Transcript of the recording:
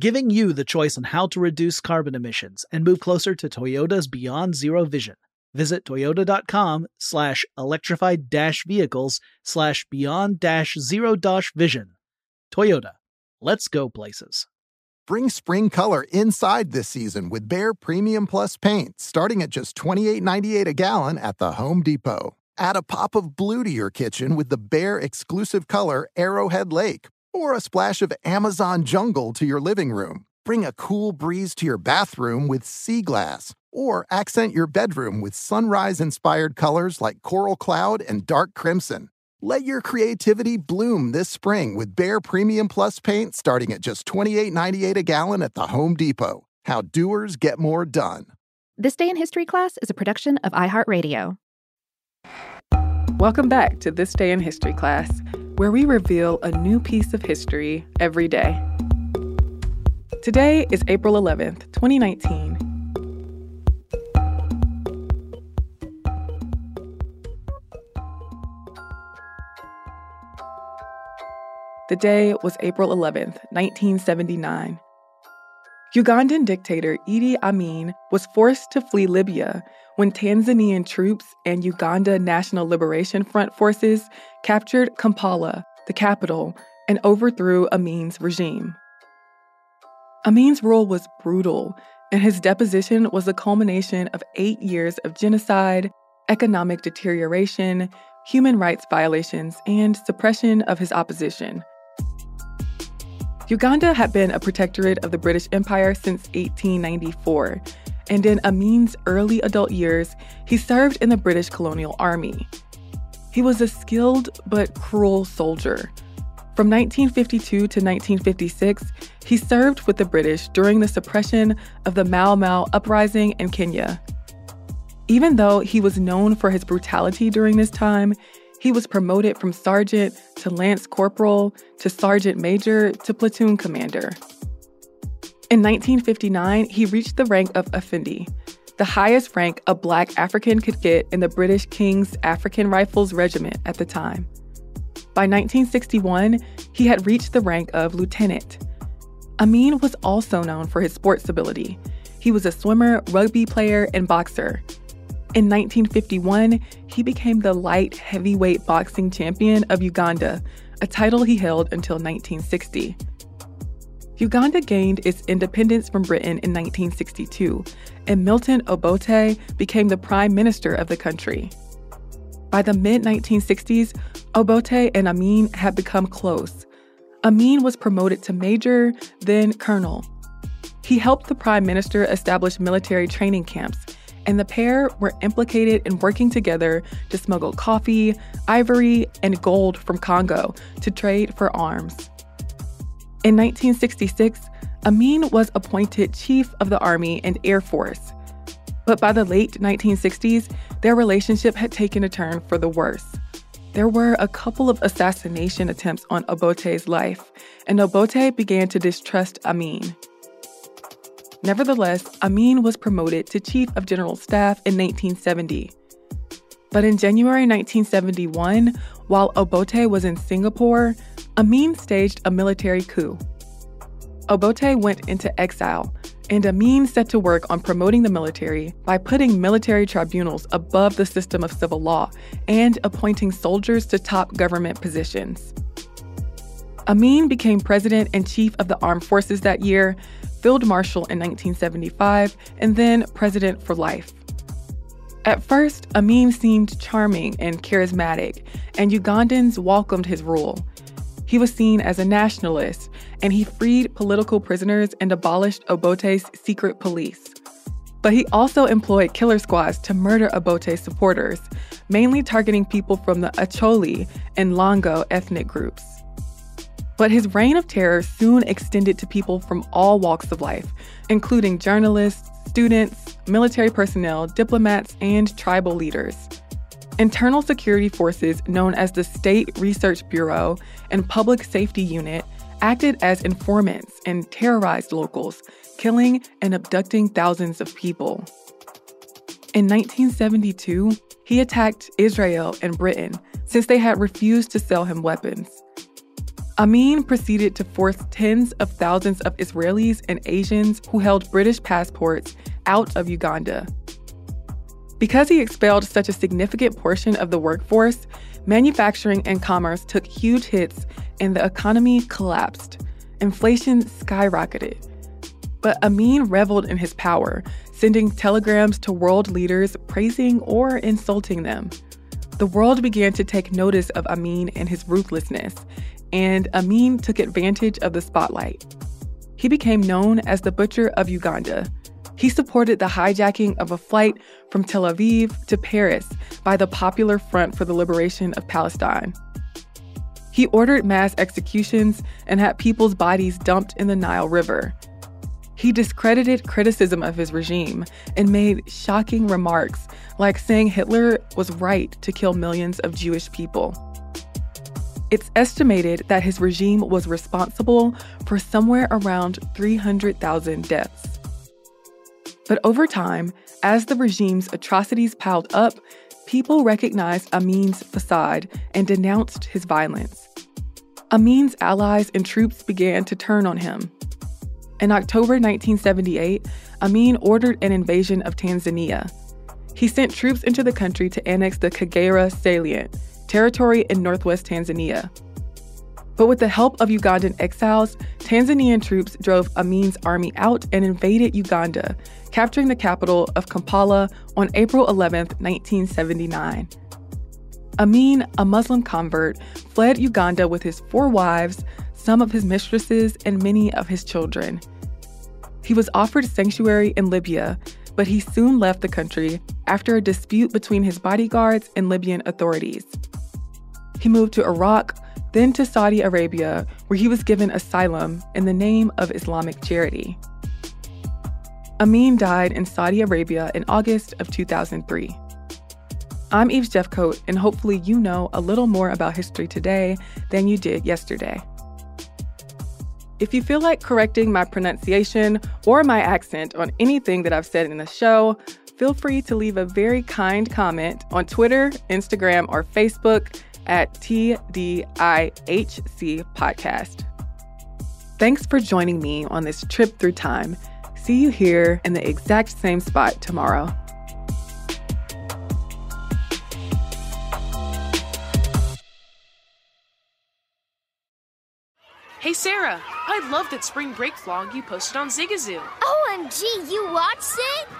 giving you the choice on how to reduce carbon emissions and move closer to Toyota's Beyond Zero vision. Visit toyota.com slash electrified dash vehicles slash beyond zero dash vision. Toyota, let's go places. Bring spring color inside this season with Behr Premium Plus paint, starting at just $28.98 a gallon at the Home Depot. Add a pop of blue to your kitchen with the Behr exclusive color Arrowhead Lake or a splash of Amazon jungle to your living room. Bring a cool breeze to your bathroom with sea glass, or accent your bedroom with sunrise inspired colors like coral cloud and dark crimson. Let your creativity bloom this spring with Behr Premium Plus paint starting at just $28.98 a gallon at the Home Depot. How doers get more done. This Day in History class is a production of iHeartRadio. Welcome back to This Day in History class where we reveal a new piece of history every day. Today is April 11th, 2019. The day was April 11th, 1979. Ugandan dictator Idi Amin was forced to flee Libya when Tanzanian troops and Uganda National Liberation Front forces captured Kampala, the capital, and overthrew Amin's regime. Amin's rule was brutal, and his deposition was the culmination of eight years of genocide, economic deterioration, human rights violations, and suppression of his opposition. Uganda had been a protectorate of the British Empire since 1894, and in Amin's early adult years, he served in the British colonial army. He was a skilled but cruel soldier. From 1952 to 1956, he served with the British during the suppression of the Mau Mau uprising in Kenya. Even though he was known for his brutality during this time, he was promoted from sergeant to lance corporal to sergeant major to platoon commander. In 1959, he reached the rank of Effendi, the highest rank a black African could get in the British King's African Rifles Regiment at the time. By 1961, he had reached the rank of lieutenant. Amin was also known for his sports ability. He was a swimmer, rugby player, and boxer. In 1951, he became the light heavyweight boxing champion of Uganda, a title he held until 1960. Uganda gained its independence from Britain in 1962, and Milton Obote became the prime minister of the country. By the mid 1960s, Obote and Amin had become close. Amin was promoted to major, then colonel. He helped the prime minister establish military training camps, and the pair were implicated in working together to smuggle coffee, ivory, and gold from Congo to trade for arms. In 1966, Amin was appointed Chief of the Army and Air Force. But by the late 1960s, their relationship had taken a turn for the worse. there were a couple of assassination attempts on Obote's life, and Obote began to distrust Amin. Nevertheless, Amin was promoted to Chief of General Staff in 1970. But in January 1971, while Obote was in Singapore, Amin staged a military coup. Obote went into exile, and Amin set to work on promoting the military by putting military tribunals above the system of civil law and appointing soldiers to top government positions. Amin became president and chief of the armed forces that year, field marshal in 1975, and then president for life. At first, Amin seemed charming and charismatic, and Ugandans welcomed his rule. He was seen as a nationalist, and he freed political prisoners and abolished Obote's secret police. But he also employed killer squads to murder Obote's supporters, mainly targeting people from the Acholi and Lango ethnic groups. But his reign of terror soon extended to people from all walks of life, including journalists, students, military personnel, diplomats, and tribal leaders. Internal security forces known as the State Research Bureau and Public Safety Unit acted as informants and terrorized locals, killing and abducting thousands of people. In 1972, he attacked Israel and Britain since they had refused to sell him weapons. Amin proceeded to force tens of thousands of Israelis and Asians who held British passports out of Uganda. Because he expelled such a significant portion of the workforce, manufacturing and commerce took huge hits and the economy collapsed. Inflation skyrocketed. But Amin reveled in his power, sending telegrams to world leaders praising or insulting them. The world began to take notice of Amin and his ruthlessness, and Amin took advantage of the spotlight. He became known as the Butcher of Uganda he supported the hijacking of a flight from Tel Aviv to Paris by the Popular Front for the Liberation of Palestine. He ordered mass executions and had people's bodies dumped in the Nile River. He discredited criticism of his regime and made shocking remarks like saying Hitler was right to kill millions of Jewish people. It's estimated that his regime was responsible for somewhere around 300,000 deaths. But over time, as the regime's atrocities piled up, people recognized Amin's facade and denounced his violence. Amin's allies and troops began to turn on him. In October 1978, Amin ordered an invasion of Tanzania. He sent troops into the country to annex the Kagera salient, territory in northwest Tanzania. But with the help of Ugandan exiles, Tanzanian troops drove Amin's army out and invaded Uganda, capturing the capital of Kampala on April 11, 1979. Amin, a Muslim convert, fled Uganda with his four wives, some of his mistresses, and many of his children. He was offered sanctuary in Libya, but he soon left the country after a dispute between his bodyguards and Libyan authorities. He moved to Iraq, then to Saudi Arabia, where he was given asylum in the name of Islamic charity. Amin died in Saudi Arabia in August of 2003. I'm Eves Jeffcoat, and hopefully, you know a little more about history today than you did yesterday. If you feel like correcting my pronunciation or my accent on anything that I've said in the show, feel free to leave a very kind comment on Twitter, Instagram, or Facebook at TDIHC Podcast. Thanks for joining me on this trip through time See you here in the exact same spot tomorrow. Hey Sarah, I love that spring break vlog you posted on Zigazoo. OMG, you watched it?